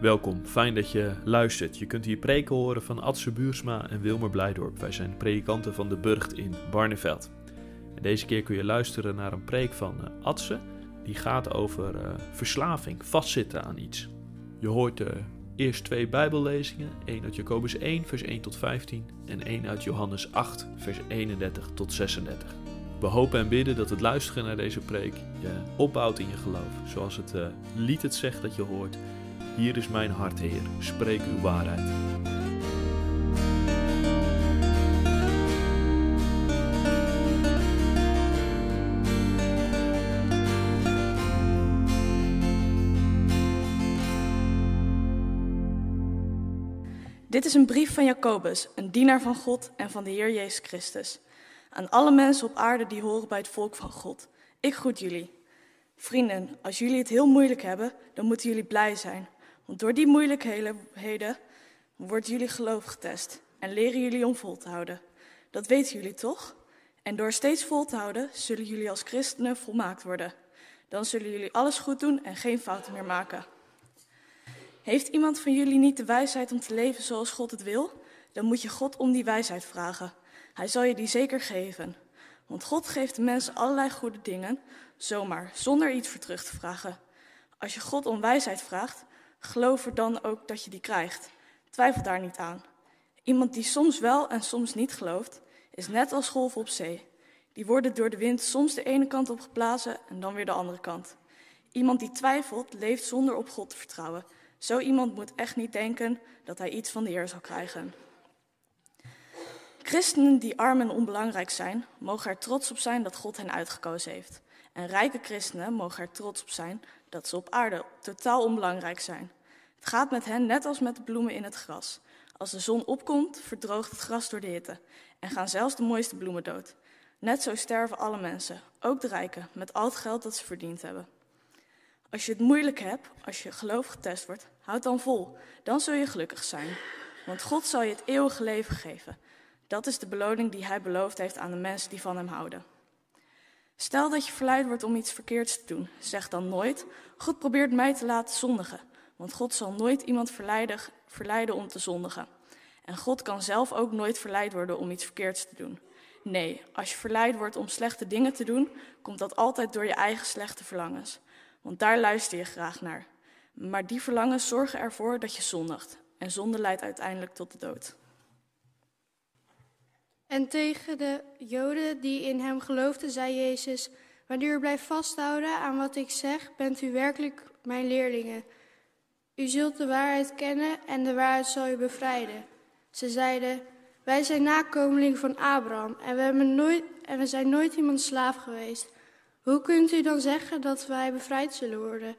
Welkom, fijn dat je luistert. Je kunt hier preken horen van Adse Buursma en Wilmer Blijdorp. Wij zijn predikanten van de Burgt in Barneveld. En deze keer kun je luisteren naar een preek van uh, Adse, die gaat over uh, verslaving, vastzitten aan iets. Je hoort uh, eerst twee Bijbellezingen, één uit Jacobus 1, vers 1 tot 15 en één uit Johannes 8, vers 31 tot 36. We hopen en bidden dat het luisteren naar deze preek je opbouwt in je geloof, zoals het lied het zegt dat je hoort. Hier is mijn hart, Heer, spreek uw waarheid. Dit is een brief van Jacobus, een dienaar van God en van de Heer Jezus Christus. Aan alle mensen op aarde die horen bij het volk van God. Ik groet jullie. Vrienden, als jullie het heel moeilijk hebben, dan moeten jullie blij zijn. Want door die moeilijkheden wordt jullie geloof getest en leren jullie om vol te houden. Dat weten jullie toch? En door steeds vol te houden, zullen jullie als christenen volmaakt worden. Dan zullen jullie alles goed doen en geen fouten meer maken. Heeft iemand van jullie niet de wijsheid om te leven zoals God het wil? Dan moet je God om die wijsheid vragen. Hij zal je die zeker geven. Want God geeft de mensen allerlei goede dingen, zomaar, zonder iets voor terug te vragen. Als je God om wijsheid vraagt, geloof er dan ook dat je die krijgt. Twijfel daar niet aan. Iemand die soms wel en soms niet gelooft, is net als golven op zee. Die worden door de wind soms de ene kant op geblazen en dan weer de andere kant. Iemand die twijfelt, leeft zonder op God te vertrouwen. Zo iemand moet echt niet denken dat hij iets van de Heer zal krijgen. Christenen die arm en onbelangrijk zijn, mogen er trots op zijn dat God hen uitgekozen heeft. En rijke christenen mogen er trots op zijn dat ze op aarde totaal onbelangrijk zijn. Het gaat met hen net als met de bloemen in het gras. Als de zon opkomt, verdroogt het gras door de hitte en gaan zelfs de mooiste bloemen dood. Net zo sterven alle mensen, ook de rijken, met al het geld dat ze verdiend hebben. Als je het moeilijk hebt, als je geloof getest wordt, houd dan vol. Dan zul je gelukkig zijn. Want God zal je het eeuwige leven geven. Dat is de beloning die hij beloofd heeft aan de mensen die van hem houden. Stel dat je verleid wordt om iets verkeerds te doen. Zeg dan nooit: God probeert mij te laten zondigen. Want God zal nooit iemand verleiden, verleiden om te zondigen. En God kan zelf ook nooit verleid worden om iets verkeerds te doen. Nee, als je verleid wordt om slechte dingen te doen, komt dat altijd door je eigen slechte verlangens. Want daar luister je graag naar. Maar die verlangens zorgen ervoor dat je zondigt. En zonde leidt uiteindelijk tot de dood. En tegen de Joden die in hem geloofden, zei Jezus: Wanneer u blijft vasthouden aan wat ik zeg, bent u werkelijk mijn leerlingen. U zult de waarheid kennen en de waarheid zal u bevrijden. Ze zeiden: Wij zijn nakomelingen van Abraham en we, hebben nooit, en we zijn nooit iemand slaaf geweest. Hoe kunt u dan zeggen dat wij bevrijd zullen worden?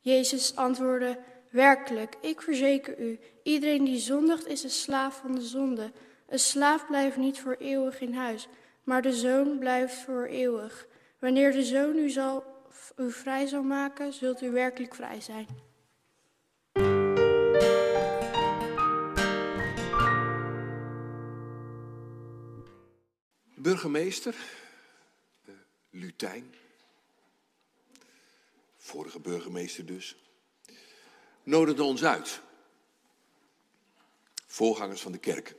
Jezus antwoordde: Werkelijk, ik verzeker u, iedereen die zondigt is een slaaf van de zonde. Een slaaf blijft niet voor eeuwig in huis, maar de zoon blijft voor eeuwig. Wanneer de zoon u, zal, u vrij zal maken, zult u werkelijk vrij zijn. Burgemeester, uh, Lutijn, vorige burgemeester dus, nodigde ons uit. Voorgangers van de kerk.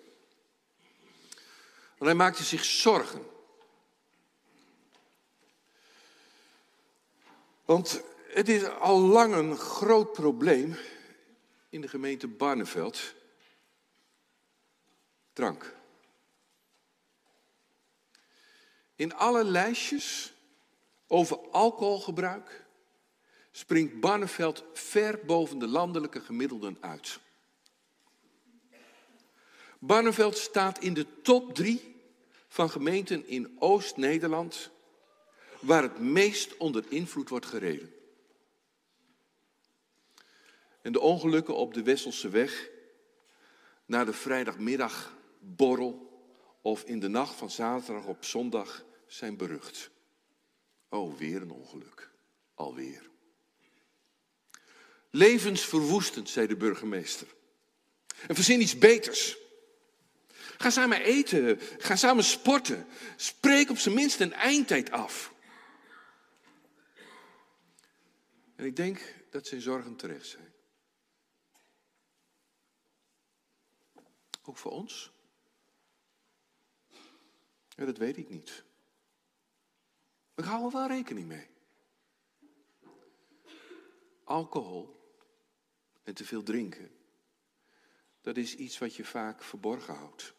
Want hij maakte zich zorgen. Want het is al lang een groot probleem in de gemeente Barneveld. Drank. In alle lijstjes over alcoholgebruik springt Barneveld ver boven de landelijke gemiddelden uit. Barneveld staat in de top drie van gemeenten in Oost-Nederland waar het meest onder invloed wordt gereden. En de ongelukken op de Wesselse weg, na de vrijdagmiddagborrel of in de nacht van zaterdag op zondag zijn berucht. Oh, weer een ongeluk. Alweer. Levensverwoestend, zei de burgemeester. En verzin iets beters. Ga samen eten. Ga samen sporten. Spreek op zijn minst een eindtijd af. En ik denk dat zijn zorgen terecht zijn. Ook voor ons? Ja, dat weet ik niet. We houden wel rekening mee. Alcohol en te veel drinken, dat is iets wat je vaak verborgen houdt.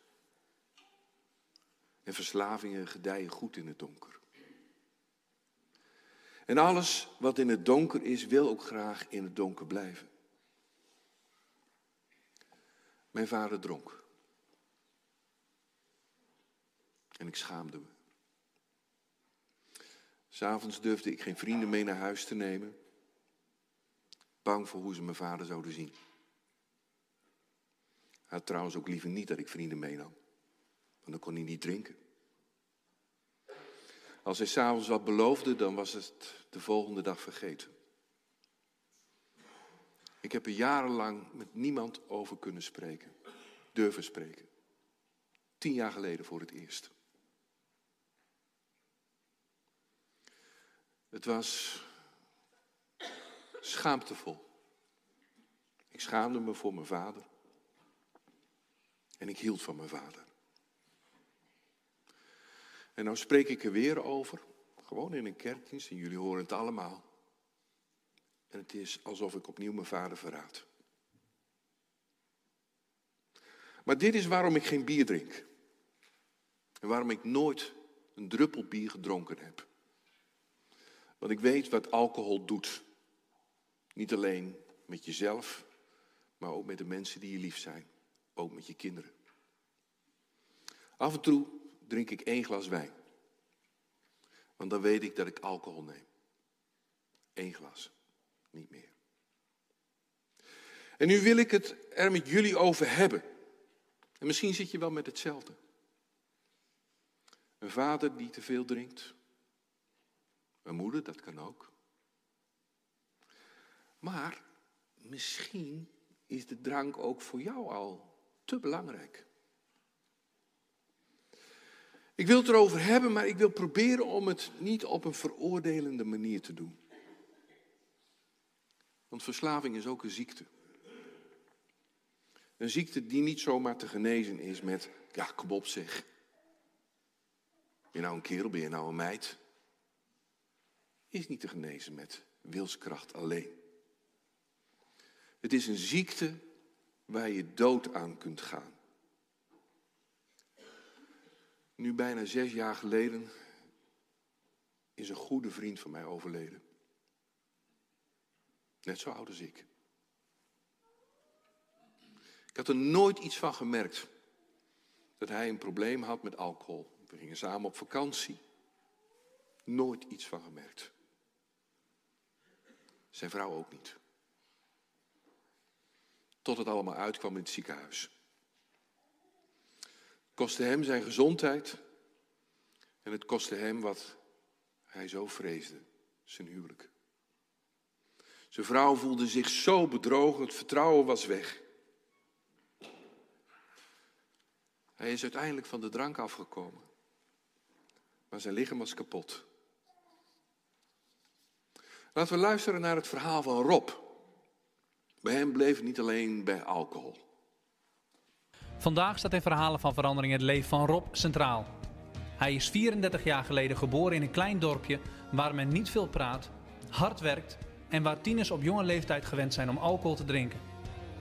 En verslavingen gedijen goed in het donker. En alles wat in het donker is, wil ook graag in het donker blijven. Mijn vader dronk. En ik schaamde me. S'avonds durfde ik geen vrienden mee naar huis te nemen. Bang voor hoe ze mijn vader zouden zien. Hij had trouwens ook liever niet dat ik vrienden meenam. Dan kon hij niet drinken. Als hij s'avonds wat beloofde, dan was het de volgende dag vergeten. Ik heb er jarenlang met niemand over kunnen spreken, durven spreken. Tien jaar geleden voor het eerst. Het was schaamtevol. Ik schaamde me voor mijn vader. En ik hield van mijn vader. En nou spreek ik er weer over, gewoon in een kerkdienst, en jullie horen het allemaal. En het is alsof ik opnieuw mijn vader verraad. Maar dit is waarom ik geen bier drink. En waarom ik nooit een druppel bier gedronken heb. Want ik weet wat alcohol doet. Niet alleen met jezelf, maar ook met de mensen die je lief zijn. Ook met je kinderen. Af en toe drink ik één glas wijn. Want dan weet ik dat ik alcohol neem. Eén glas, niet meer. En nu wil ik het er met jullie over hebben. En misschien zit je wel met hetzelfde. Een vader die te veel drinkt. Een moeder, dat kan ook. Maar misschien is de drank ook voor jou al te belangrijk. Ik wil het erover hebben, maar ik wil proberen om het niet op een veroordelende manier te doen. Want verslaving is ook een ziekte. Een ziekte die niet zomaar te genezen is met, ja, kom op zeg. Ben je nou een kerel, ben je nou een meid? Is niet te genezen met wilskracht alleen. Het is een ziekte waar je dood aan kunt gaan. Nu bijna zes jaar geleden is een goede vriend van mij overleden. Net zo oud als ik. Ik had er nooit iets van gemerkt dat hij een probleem had met alcohol. We gingen samen op vakantie. Nooit iets van gemerkt. Zijn vrouw ook niet. Tot het allemaal uitkwam in het ziekenhuis kostte hem zijn gezondheid en het kostte hem wat hij zo vreesde, zijn huwelijk. Zijn vrouw voelde zich zo bedrogen, het vertrouwen was weg. Hij is uiteindelijk van de drank afgekomen, maar zijn lichaam was kapot. Laten we luisteren naar het verhaal van Rob. Bij hem bleef het niet alleen bij alcohol. Vandaag staat in verhalen van verandering het leven van Rob centraal. Hij is 34 jaar geleden geboren in een klein dorpje waar men niet veel praat, hard werkt en waar tieners op jonge leeftijd gewend zijn om alcohol te drinken.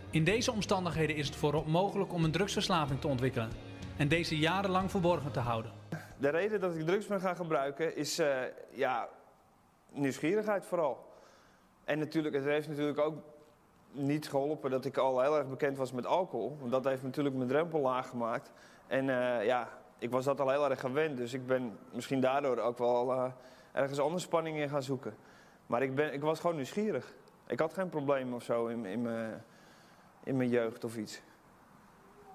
In deze omstandigheden is het voor Rob mogelijk om een drugsverslaving te ontwikkelen en deze jarenlang verborgen te houden. De reden dat ik drugs ben gaan gebruiken is uh, ja, nieuwsgierigheid vooral. En natuurlijk, het heeft natuurlijk ook niet geholpen dat ik al heel erg bekend was met alcohol. Want dat heeft natuurlijk mijn drempel laag gemaakt. En uh, ja, ik was dat al heel erg gewend. Dus ik ben misschien daardoor ook wel uh, ergens anders spanning in gaan zoeken. Maar ik, ben, ik was gewoon nieuwsgierig. Ik had geen probleem of zo in, in, mijn, in mijn jeugd of iets.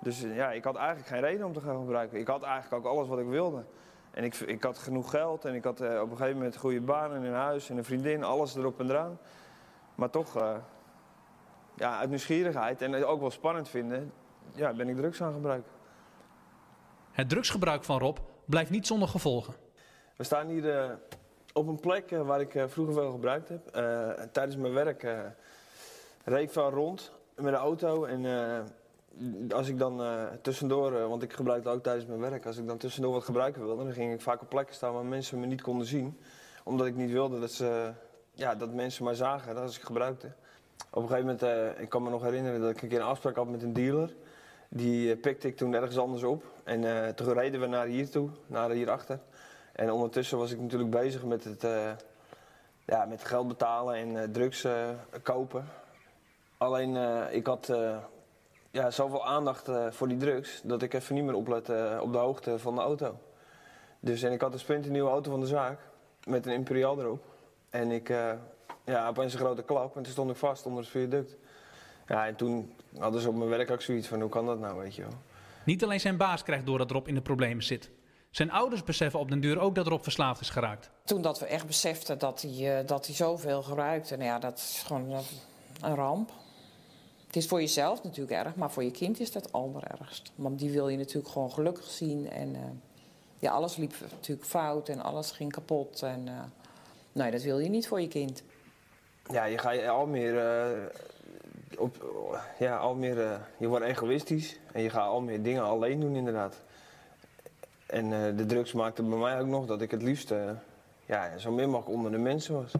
Dus uh, ja, ik had eigenlijk geen reden om te gaan gebruiken. Ik had eigenlijk ook alles wat ik wilde. En ik, ik had genoeg geld en ik had op een gegeven moment goede baan en een huis en een vriendin, alles erop en eraan. Maar toch, ja, uit nieuwsgierigheid en ook wel spannend vinden, ja, ben ik drugs aan gebruiken. Het drugsgebruik van Rob blijft niet zonder gevolgen. We staan hier uh, op een plek uh, waar ik uh, vroeger veel gebruikt heb. tijdens mijn werk reed ik van rond met de auto en als ik dan eh, tussendoor, eh, want ik gebruikte ook tijdens mijn werk, als ik dan tussendoor wat gebruiken wilde, dan ging ik vaak op plekken staan waar mensen me niet konden zien. Omdat ik niet wilde dat, ze, ja, dat mensen mij zagen als ik gebruikte. Op een gegeven moment, uh, ik kan me nog herinneren dat ik een keer een afspraak had met een dealer. Die pikte ik toen ergens anders op. En toen reden we naar hier toe, naar hierachter. En ondertussen was ik natuurlijk bezig met het, ja, met geld betalen en drugs kopen. Alleen ik had ja, zoveel aandacht voor die drugs dat ik even niet meer oplette uh, op de hoogte van de auto. Dus en ik had een splinternieuwe auto van de zaak met een Imperial erop. En ik, ja, opeens een grote klap en toen stond ik vast onder het viaduct. Ja, en toen hadden ze op mijn werk ook zoiets van hoe kan dat nou, weet je wel. Niet alleen zijn baas krijgt door dat Rob in de problemen zit. Zijn ouders beseffen op den duur ook dat Rob verslaafd is geraakt. Toen dat we echt beseften dat hij, dat hij zoveel gebruikte, nou ja, dat is gewoon een ramp. Het is voor jezelf natuurlijk erg, maar voor je kind is dat allerergst. Want die wil je natuurlijk gewoon gelukkig zien. En uh, ja, alles liep natuurlijk fout en alles ging kapot. En uh, nee, dat wil je niet voor je kind. Ja, je gaat al meer. Uh, op, ja, al meer je wordt egoïstisch en je gaat al meer dingen alleen doen, inderdaad. En de drugs maakte bij mij ook nog dat ik het liefst ja, zo min mogelijk onder de mensen was.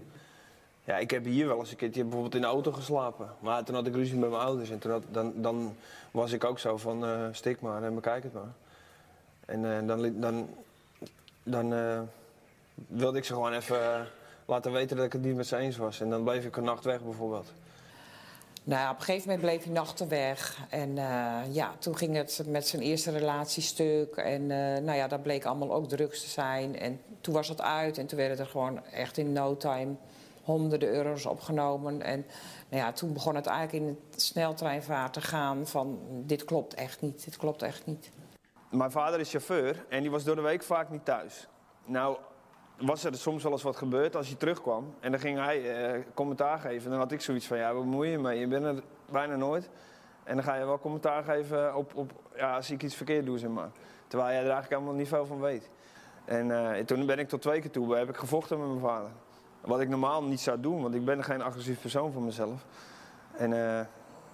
Ja, ik heb hier wel eens een keertje bijvoorbeeld in de auto geslapen. Maar toen had ik ruzie met mijn ouders en toen had, dan, dan was ik ook zo van stik maar en bekijk het maar. En dan, dan, dan wilde ik ze gewoon even laten weten dat ik het niet met ze eens was. En dan bleef ik een nacht weg bijvoorbeeld. Nou, op een gegeven moment bleef hij nachten weg. En ja, toen ging het met zijn eerste relatie stuk. En nou ja, dat bleek allemaal ook drugs te zijn. En toen was het uit en toen werd het er gewoon echt in no time honderden euro's opgenomen. En nou ja, toen begon het eigenlijk in het sneltreinvaart te gaan van dit klopt echt niet, dit klopt echt niet. Mijn vader is chauffeur en die was door de week vaak niet thuis. Nou was er soms wel eens wat gebeurd als hij terugkwam. En dan ging hij eh, commentaar geven. Dan had ik zoiets van, ja, wat bemoei je mee? Je bent er bijna nooit. En dan ga je wel commentaar geven op, op ja, als ik iets verkeerd doe, zeg maar. Terwijl jij er eigenlijk helemaal niet veel van weet. En uh, toen ben ik tot twee keer toe, heb ik gevochten met mijn vader. Wat ik normaal niet zou doen, want ik ben geen agressief persoon voor mezelf. En uh,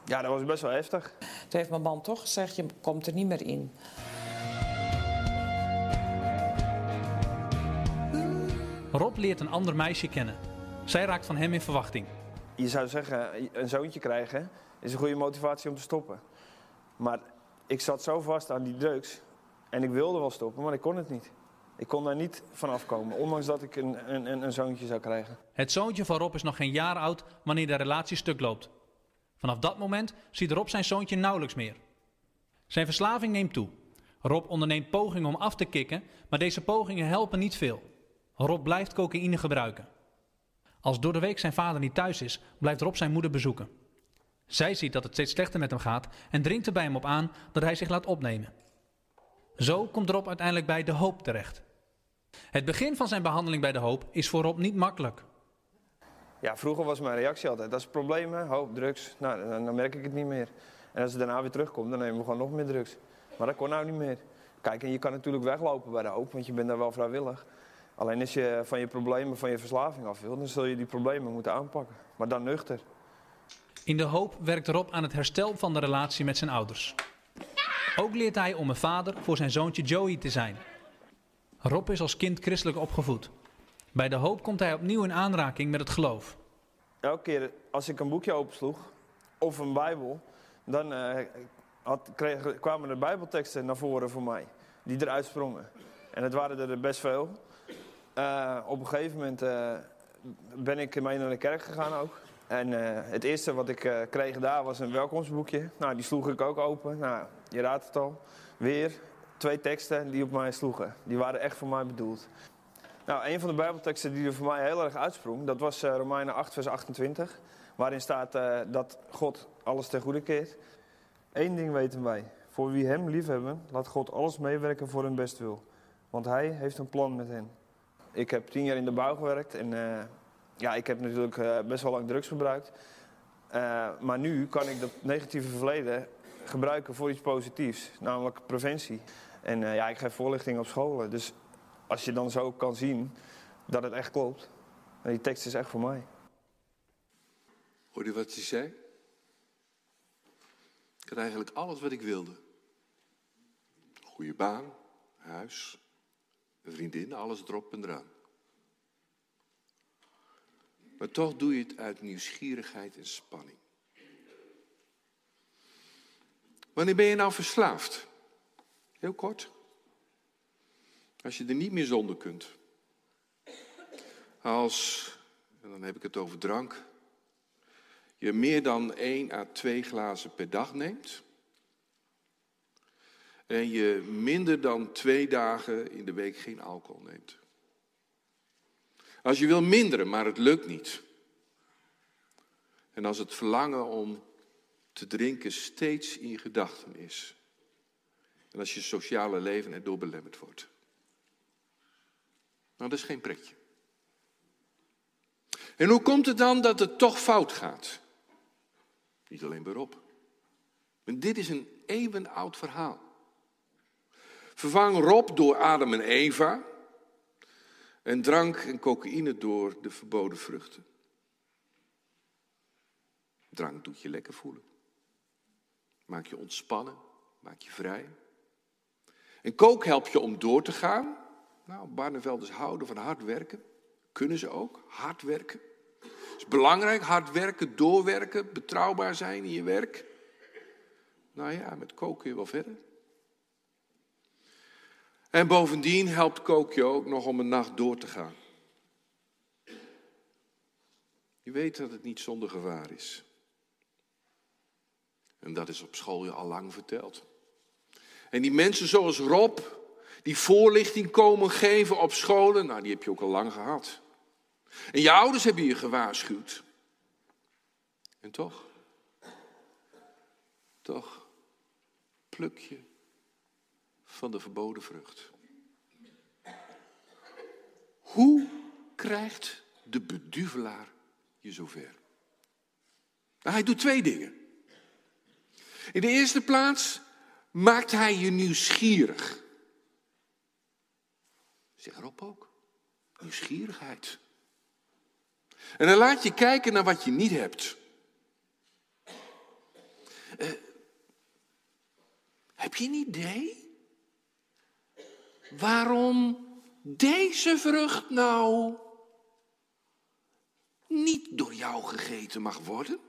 ja, dat was best wel heftig. Toen heeft mijn man toch gezegd, je komt er niet meer in. Rob leert een ander meisje kennen. Zij raakt van hem in verwachting. Je zou zeggen, een zoontje krijgen is een goede motivatie om te stoppen. Maar ik zat zo vast aan die drugs en ik wilde wel stoppen, maar ik kon het niet. Ik kon daar niet van afkomen, ondanks dat ik een, een, een zoontje zou krijgen. Het zoontje van Rob is nog geen jaar oud wanneer de relatie stuk loopt. Vanaf dat moment ziet Rob zijn zoontje nauwelijks meer. Zijn verslaving neemt toe. Rob onderneemt pogingen om af te kicken, maar deze pogingen helpen niet veel. Rob blijft cocaïne gebruiken. Als door de week zijn vader niet thuis is, blijft Rob zijn moeder bezoeken. Zij ziet dat het steeds slechter met hem gaat en dringt er bij hem op aan dat hij zich laat opnemen. Zo komt Rob uiteindelijk bij de hoop terecht. Het begin van zijn behandeling bij de hoop is voor Rob niet makkelijk. Ja, vroeger was mijn reactie altijd, dat is problemen, hoop, drugs. Nou, dan, merk ik het niet meer. En als het daarna weer terugkomt, dan nemen we gewoon nog meer drugs. Maar dat kon nou niet meer. Kijk, en je kan natuurlijk weglopen bij de hoop, want je bent daar wel vrijwillig. Alleen als je van je problemen, van je verslaving af wil, dan zul je die problemen moeten aanpakken. Maar dan nuchter. In de hoop werkt Rob aan het herstel van de relatie met zijn ouders. Ook leert hij om een vader voor zijn zoontje Joey te zijn. Rob is als kind christelijk opgevoed. Bij de hoop komt hij opnieuw in aanraking met het geloof. Elke keer als ik een boekje opensloeg, of een bijbel, dan uh, had, kreeg, kwamen er bijbelteksten naar voren voor mij. Die eruit sprongen. En het waren er best veel. Uh, op een gegeven moment uh, ben ik mee naar de kerk gegaan ook. En het eerste wat ik kreeg daar was een welkomstboekje. Nou, die sloeg ik ook open. Nou, je raadt het al. Weer twee teksten die op mij sloegen. Die waren echt voor mij bedoeld. Nou, een van de Bijbelteksten die er voor mij heel erg uitsprong, dat was Romeinen 8, vers 28. Waarin staat dat God alles ten goede keert. Eén ding weten wij. Voor wie hem liefhebben, laat God alles meewerken voor hun bestwil. Want hij heeft een plan met hen. Ik heb tien jaar in de bouw gewerkt en uh, ja, ik heb natuurlijk best wel lang drugs gebruikt. maar nu kan ik dat negatieve verleden gebruiken voor iets positiefs, namelijk preventie. En ja, ik geef voorlichting op scholen. Dus als je dan zo kan zien dat het echt klopt, die tekst is echt voor mij. Hoor je wat hij zei? Ik had eigenlijk alles wat ik wilde. Goede baan, huis, vriendin, alles erop en eraan. Maar toch doe je het uit nieuwsgierigheid en spanning. Wanneer ben je nou verslaafd? Heel kort. Als je er niet meer zonder kunt. Als, en dan heb ik het over drank, je meer dan één à twee glazen per dag neemt. En je minder dan twee dagen in de week geen alcohol neemt. Als je wil minderen, maar het lukt niet. En als het verlangen om te drinken steeds in gedachten is. En als je sociale leven erdoor belemmerd wordt. Nou, dat is geen pretje. En hoe komt het dan dat het toch fout gaat? Niet alleen Rob. Maar dit is een eeuwenoud verhaal. Vervang Rob door Adam en Eva. En drank en cocaïne door de verboden vruchten. Drank doet je lekker voelen. Maak je ontspannen, maak je vrij. En kook helpt je om door te gaan. Nou, Barnevelders houden van hard werken. Kunnen ze ook, hard werken. Het is belangrijk, hard werken, doorwerken, betrouwbaar zijn in je werk. Nou ja, met koken kun je wel verder. En bovendien helpt kook je ook nog om een nacht door te gaan. Je weet dat het niet zonder gevaar is. En dat is op school je al lang verteld. En die mensen zoals Rob, die voorlichting komen geven op scholen, nou die heb je ook al lang gehad. En je ouders hebben je gewaarschuwd. En toch, toch pluk je van de verboden vrucht. Hoe krijgt de beduvelaar je zover? Nou, hij doet twee dingen. In de eerste plaats maakt hij je nieuwsgierig. Zeg erop ook. Nieuwsgierigheid. En dan laat je kijken naar wat je niet hebt. Uh, heb je een idee? Waarom deze vrucht nou niet door jou gegeten mag worden?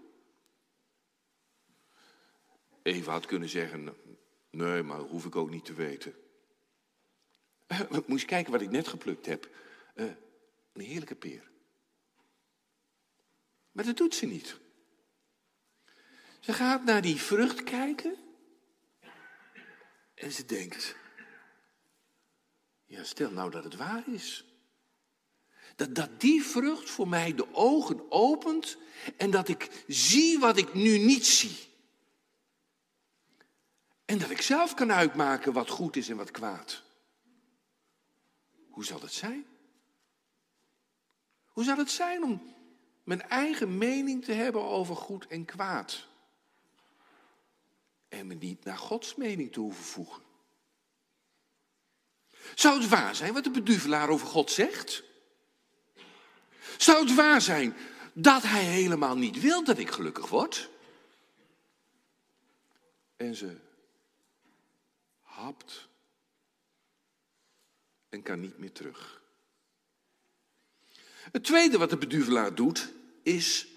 Eva had kunnen zeggen, nee, maar hoef ik ook niet te weten. Uh, moet je kijken wat ik net geplukt heb. Uh, een heerlijke peer. Maar dat doet ze niet. Ze gaat naar die vrucht kijken. En ze denkt, ja, stel nou dat het waar is. Dat, dat die vrucht voor mij de ogen opent en dat ik zie wat ik nu niet zie. En dat ik zelf kan uitmaken wat goed is en wat kwaad. Hoe zal het zijn? Hoe zal het zijn om mijn eigen mening te hebben over goed en kwaad? En me niet naar Gods mening te hoeven voegen. Zou het waar zijn wat de beduvelaar over God zegt? Zou het waar zijn dat hij helemaal niet wil dat ik gelukkig word? En ze hapt en kan niet meer terug. Het tweede wat de beduvelaar doet, is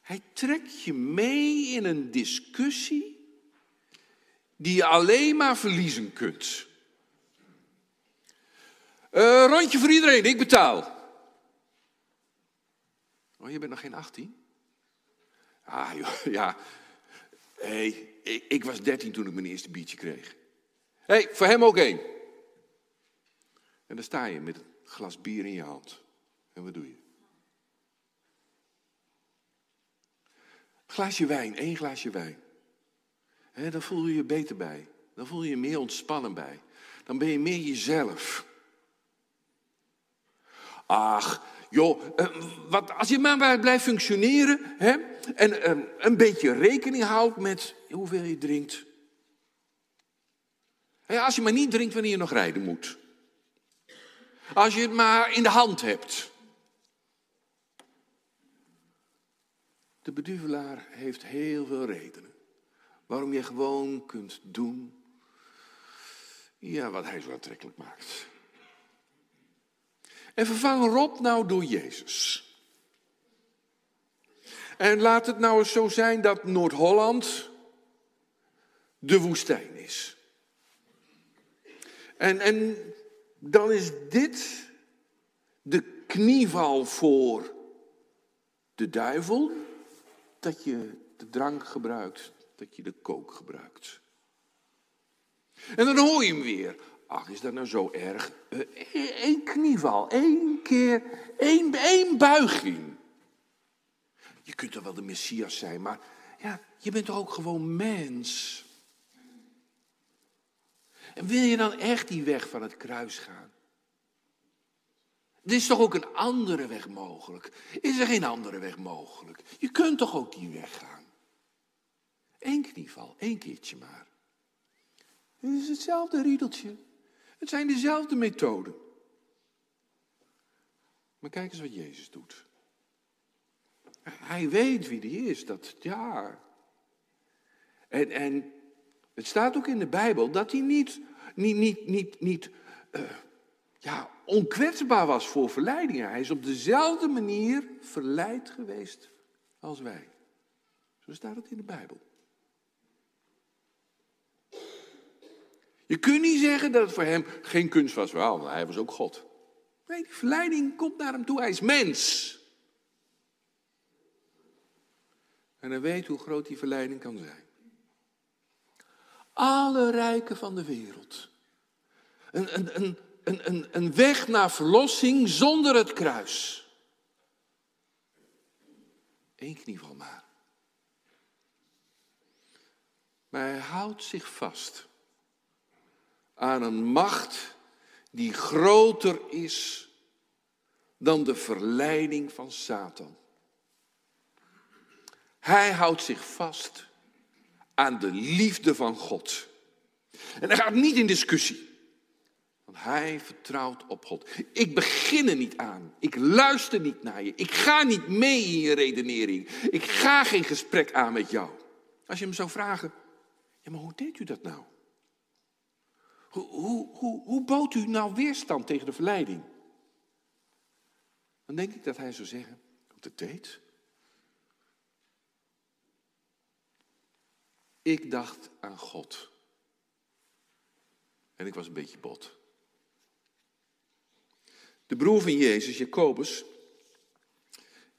hij trekt je mee in een discussie die je alleen maar verliezen kunt. Uh, rondje voor iedereen, ik betaal. Oh, je bent nog geen 18? Ah, joh, ja. Hey, ik, ik, was 13 toen ik mijn eerste biertje kreeg. Hé, hey, voor hem ook één. En dan sta je met een glas bier in je hand. En wat doe je? Glaasje wijn, één glaasje wijn. Dan voel je je beter bij. Dan voel je je meer ontspannen bij. Dan ben je meer jezelf. Ach, joh, eh, wat, als je maar blijft functioneren hè, en eh, een beetje rekening houdt met hoeveel je drinkt. als je maar niet drinkt wanneer je nog rijden moet. Als je het maar in de hand hebt. De beduvelaar heeft heel veel redenen Waarom je gewoon kunt doen ja, wat hij zo aantrekkelijk maakt. En vervang Rob nou door Jezus. En laat het nou eens zo zijn dat Noord-Holland de woestijn is. En, en dan is dit de knieval voor de duivel, dat je de drank gebruikt, dat je de kook gebruikt. En dan hoor je hem weer. Ach, is dat nou zo erg? Eén eh, knieval, één keer, één, één buiging. Je kunt toch wel de Messias zijn, maar ja, je bent toch ook gewoon mens. En wil je dan echt die weg van het kruis gaan? Er is toch ook een andere weg mogelijk? Is er geen andere weg mogelijk? Je kunt toch ook die weg gaan? Eén knieval, één keertje maar. Het is hetzelfde riedeltje. Het zijn dezelfde methoden. Maar kijk eens wat Jezus doet. Hij weet wie die is, dat ja. En, en het staat ook in de Bijbel dat hij niet, niet, niet, niet, niet uh, ja, onkwetsbaar was voor verleidingen. Hij is op dezelfde manier verleid geweest als wij. Zo staat het in de Bijbel. Je kunt niet zeggen dat het voor hem geen kunst was. Wel, hij was ook God. Nee, die verleiding komt naar hem toe. Hij is mens. En hij weet hoe groot die verleiding kan zijn. Alle rijken van de wereld. Een, een, een, een, een, een weg naar verlossing zonder het kruis. Eén knieval maar. Maar hij houdt zich vast aan een macht die groter is dan de verleiding van Satan. Hij houdt zich vast aan de liefde van God. En hij gaat niet in discussie. Want hij vertrouwt op God. Ik begin er niet aan. Ik luister niet naar je. Ik ga niet mee in je redenering. Ik ga geen gesprek aan met jou. Als je hem zou vragen, ja maar hoe deed u dat nou? Hoe, hoe, hoe, bood u nou weerstand tegen de verleiding? Dan denk ik dat hij zou zeggen, want het deed. Ik dacht aan God. En ik was een beetje bot. De broer van Jezus, Jacobus,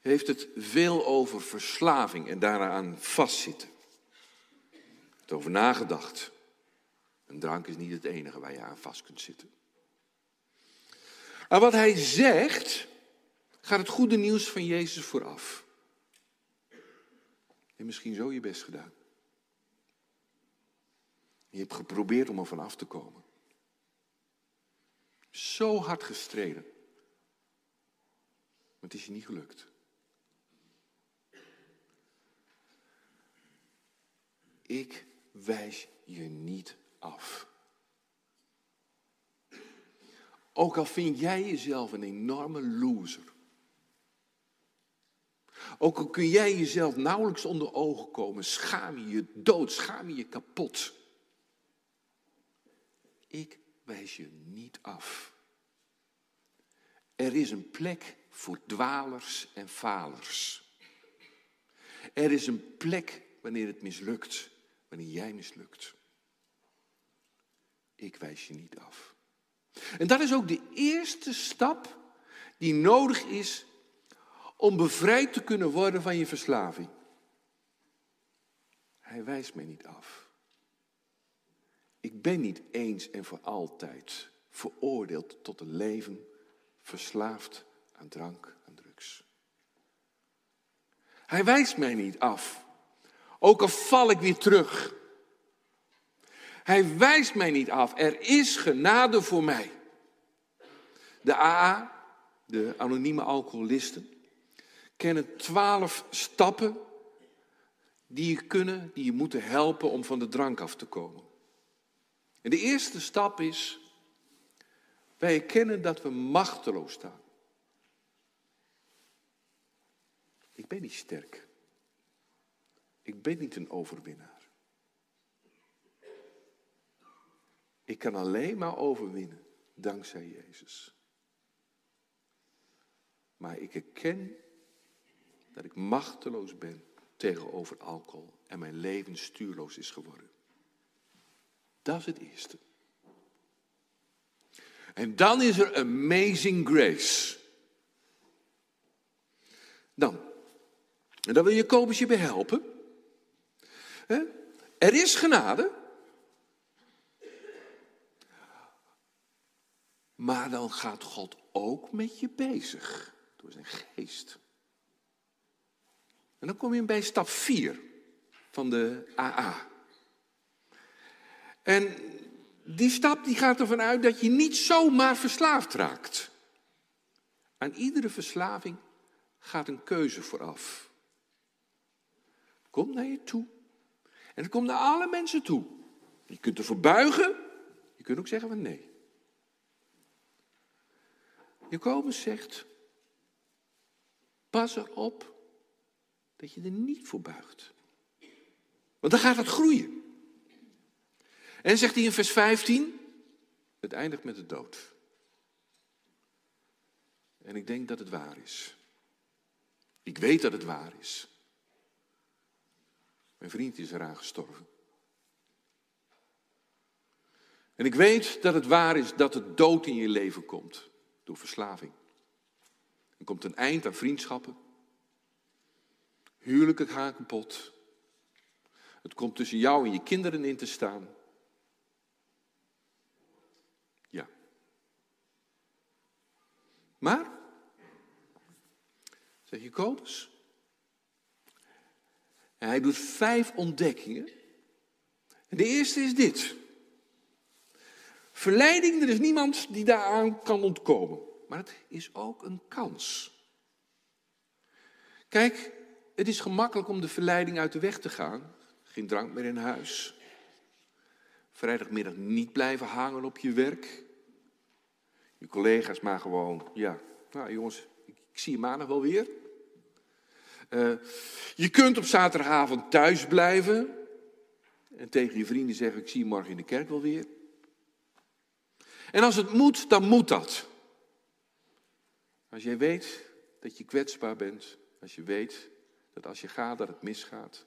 heeft het veel over verslaving en daaraan vastzitten. Het over nagedacht. Een drank is niet het enige waar je aan vast kunt zitten. Maar wat hij zegt, gaat het goede nieuws van Jezus vooraf. Je hebt misschien zo je best gedaan. Je hebt geprobeerd om er vanaf te komen. Zo hard gestreden. Maar het is je niet gelukt. Ik wijs je niet af. Ook al vind jij jezelf een enorme loser. Ook al kun jij jezelf nauwelijks onder ogen komen, schaam je je dood, schaam je je kapot. Ik wijs je niet af. Er is een plek voor dwalers en falers. Er is een plek wanneer het mislukt, wanneer jij mislukt. Ik wijs je niet af. En dat is ook de eerste stap die nodig is om bevrijd te kunnen worden van je verslaving. Hij wijst mij niet af. Ik ben niet eens en voor altijd veroordeeld tot een leven verslaafd aan drank, aan drugs. Hij wijst mij niet af, ook al val ik weer terug. Hij wijst mij niet af, er is genade voor mij. De AA, de anonieme alcoholisten, kennen twaalf stappen die je kunnen, die je moeten helpen om van de drank af te komen. En de eerste stap is, wij erkennen dat we machteloos staan. Ik ben niet sterk. Ik ben niet een overwinnaar. Ik kan alleen maar overwinnen dankzij Jezus. Maar ik erken dat ik machteloos ben tegenover alcohol en mijn leven stuurloos is geworden. Dat is het eerste. En dan is er amazing grace. Dan. En daar wil Jacobus je bij helpen. Er is genade. Maar dan gaat God ook met je bezig. Door zijn geest. En dan kom je bij stap 4 van de AA. En die stap die gaat ervan uit dat je niet zomaar verslaafd raakt. Aan iedere verslaving gaat een keuze vooraf. Komt naar je toe. En het komt naar alle mensen toe. Je kunt ervoor buigen. Je kunt ook zeggen van nee. Jacobus zegt, pas erop dat je er niet voor buigt. Want dan gaat het groeien. En zegt hij in vers 15, het eindigt met de dood. En ik denk dat het waar is. Ik weet dat het waar is. Mijn vriend is eraan gestorven. En ik weet dat het waar is dat het dood in je leven komt door verslaving. Er komt een eind aan vriendschappen. Huwelijken gaan kapot. Het komt tussen jou en je kinderen in te staan. Ja. Maar, zeg Jacobus, en hij doet vijf ontdekkingen. En de eerste is dit. Verleiding, er is niemand die daaraan kan ontkomen. Maar het is ook een kans. Kijk, het is gemakkelijk om de verleiding uit de weg te gaan. Geen drank meer in huis. Vrijdagmiddag niet blijven hangen op je werk. Je collega's maar gewoon, ja, nou jongens, ik, zie je maandag wel weer. Uh, je kunt op zaterdagavond thuis blijven. En tegen je vrienden zeggen, ik zie je morgen in de kerk wel weer. En als het moet, dan moet dat. Als jij weet dat je kwetsbaar bent, als je weet dat als je gaat, dat het misgaat.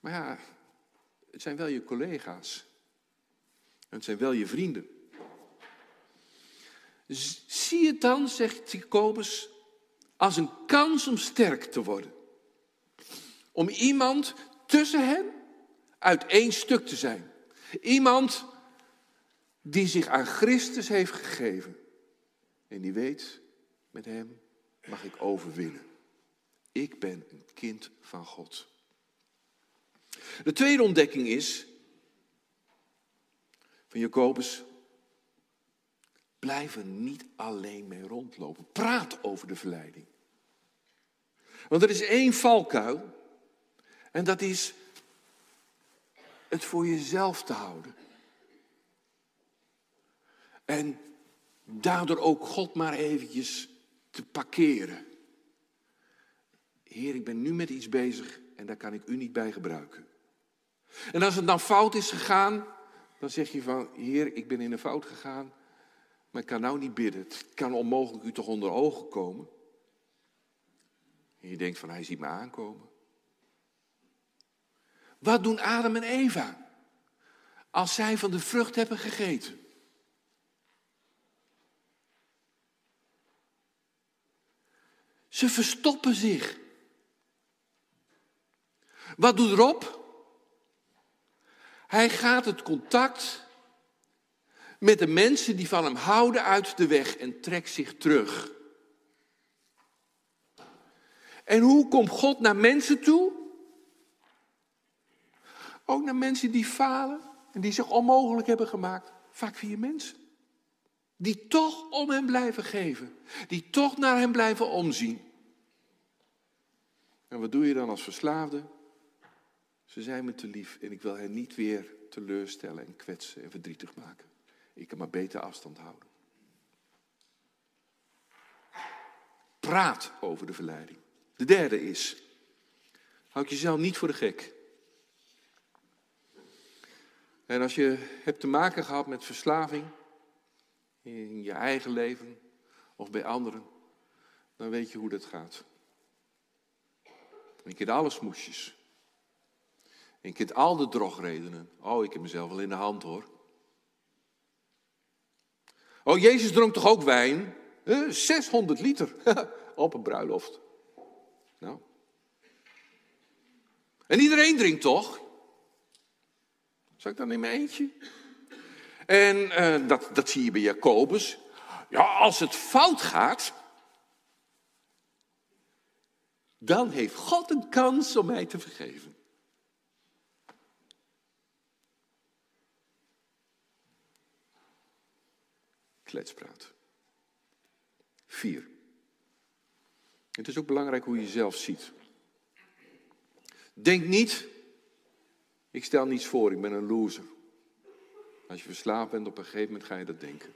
Maar ja, het zijn wel je collega's. En het zijn wel je vrienden. Zie het dan, zegt Jacobus, als een kans om sterk te worden. Om iemand tussen hen uit één stuk te zijn. Iemand die zich aan Christus heeft gegeven. En die weet, met hem mag ik overwinnen. Ik ben een kind van God. De tweede ontdekking is van Jacobus. Blijf er niet alleen mee rondlopen. Praat over de verleiding. Want er is één valkuil. En dat is het voor jezelf te houden. En daardoor ook God maar eventjes te parkeren. Heer, ik ben nu met iets bezig en daar kan ik u niet bij gebruiken. En als het dan fout is gegaan, dan zeg je van, Heer, ik ben in een fout gegaan, maar ik kan nou niet bidden. Het kan onmogelijk u toch onder ogen komen. En je denkt van, hij ziet me aankomen. Wat doen Adam en Eva als zij van de vrucht hebben gegeten? Ze verstoppen zich. Wat doet Rob? Hij gaat het contact met de mensen die van hem houden uit de weg en trekt zich terug. En hoe komt God naar mensen toe? Ook naar mensen die falen en die zich onmogelijk hebben gemaakt. Vaak via mensen. Die toch om hem blijven geven. Die toch naar hem blijven omzien. En wat doe je dan als verslaafde? Ze zijn me te lief en ik wil hen niet weer teleurstellen en kwetsen en verdrietig maken. Ik kan maar beter afstand houden. Praat over de verleiding. De derde is, houd jezelf niet voor de gek. En als je hebt te maken gehad met verslaving in je eigen leven of bij anderen, dan weet je hoe dat gaat. Je kent alle smoesjes. Je kent al de drogredenen. Oh, ik heb mezelf wel in de hand hoor. Oh, Jezus dronk toch ook wijn? 600 liter op een bruiloft. Nou. En iedereen drinkt toch? Zal ik dan in mijn eentje? En uh, dat, dat zie je bij Jacobus. Ja, als het fout gaat, dan heeft God een kans om mij te vergeven. Kletspraat. Vier. Het is ook belangrijk hoe je jezelf ziet. Denk niet, ik stel niets voor, ik ben een loser. Als je verslaafd bent, op een gegeven moment ga je dat denken.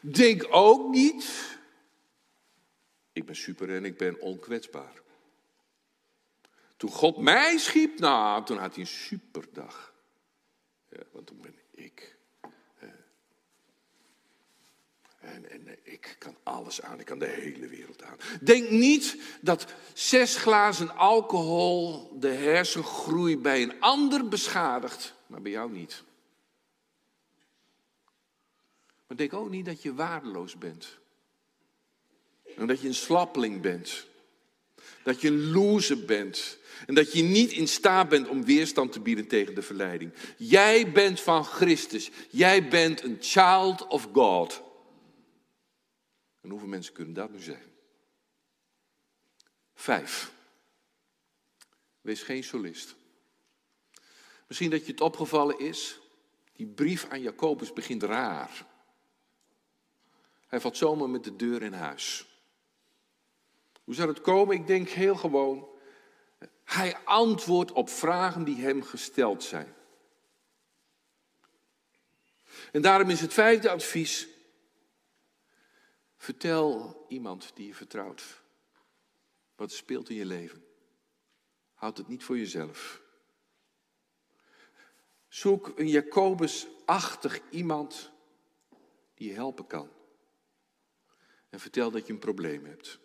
Denk ook niet, ik ben super en ik ben onkwetsbaar. Toen God mij schiep, nou, toen had hij een superdag. Ja, want toen ben ik. En, en, ik kan alles aan, ik kan de hele wereld aan. Denk niet dat zes glazen alcohol de hersengroei bij een ander beschadigt, maar bij jou niet. Maar denk ook niet dat je waardeloos bent. En dat je een slappeling bent. Dat je een loser bent. En dat je niet in staat bent om weerstand te bieden tegen de verleiding. Jij bent van Christus. Jij bent een child of God. En hoeveel mensen kunnen dat nu zijn? Vijf. Wees geen solist. Misschien dat je het opgevallen is. Die brief aan Jacobus begint raar. Hij valt zomaar met de deur in huis. Hoe zou het komen? Ik denk heel gewoon. Hij antwoordt op vragen die hem gesteld zijn. En daarom is het vijfde advies. Vertel iemand die je vertrouwt wat speelt in je leven. Houd het niet voor jezelf. Zoek een Jacobus-achtig iemand die je helpen kan. En vertel dat je een probleem hebt.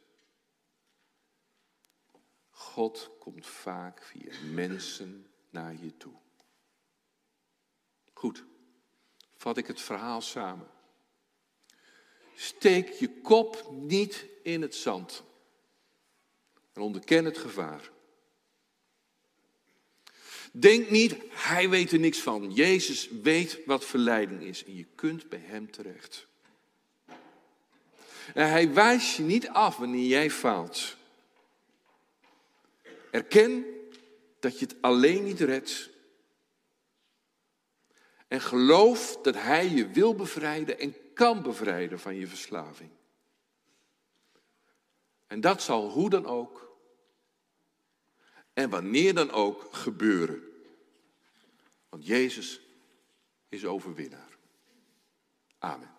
God komt vaak via mensen naar je toe. Goed, vat ik het verhaal samen. Steek je kop niet in het zand. En onderken het gevaar. Denk niet, hij weet er niks van. Jezus weet wat verleiding is en je kunt bij hem terecht. En hij wijst je niet af wanneer jij faalt. Erken dat je het alleen niet redt. En geloof dat Hij je wil bevrijden en kan bevrijden van je verslaving. En dat zal hoe dan ook en wanneer dan ook gebeuren. Want Jezus is overwinnaar. Amen.